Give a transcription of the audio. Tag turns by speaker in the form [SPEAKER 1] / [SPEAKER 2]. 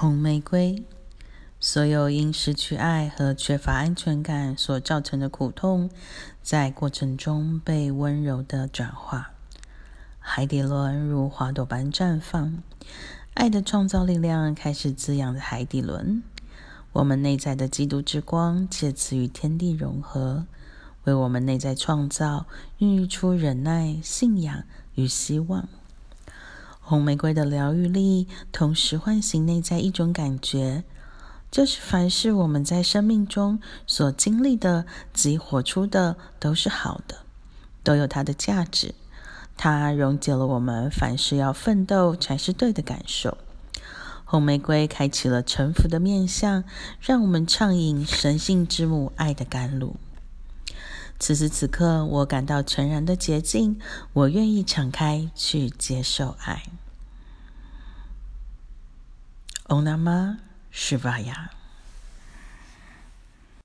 [SPEAKER 1] 红玫瑰，所有因失去爱和缺乏安全感所造成的苦痛，在过程中被温柔的转化。海底轮如花朵般绽放，爱的创造力量开始滋养着海底轮。我们内在的基督之光借此与天地融合，为我们内在创造、孕育出忍耐、信仰与希望。红玫瑰的疗愈力，同时唤醒内在一种感觉，就是凡是我们在生命中所经历的及活出的，都是好的，都有它的价值。它溶解了我们凡事要奋斗才是对的感受。红玫瑰开启了臣服的面相，让我们畅饮神性之母爱的甘露。此时此刻，我感到全然的洁净，我愿意敞开去接受爱。Onama Shivaya.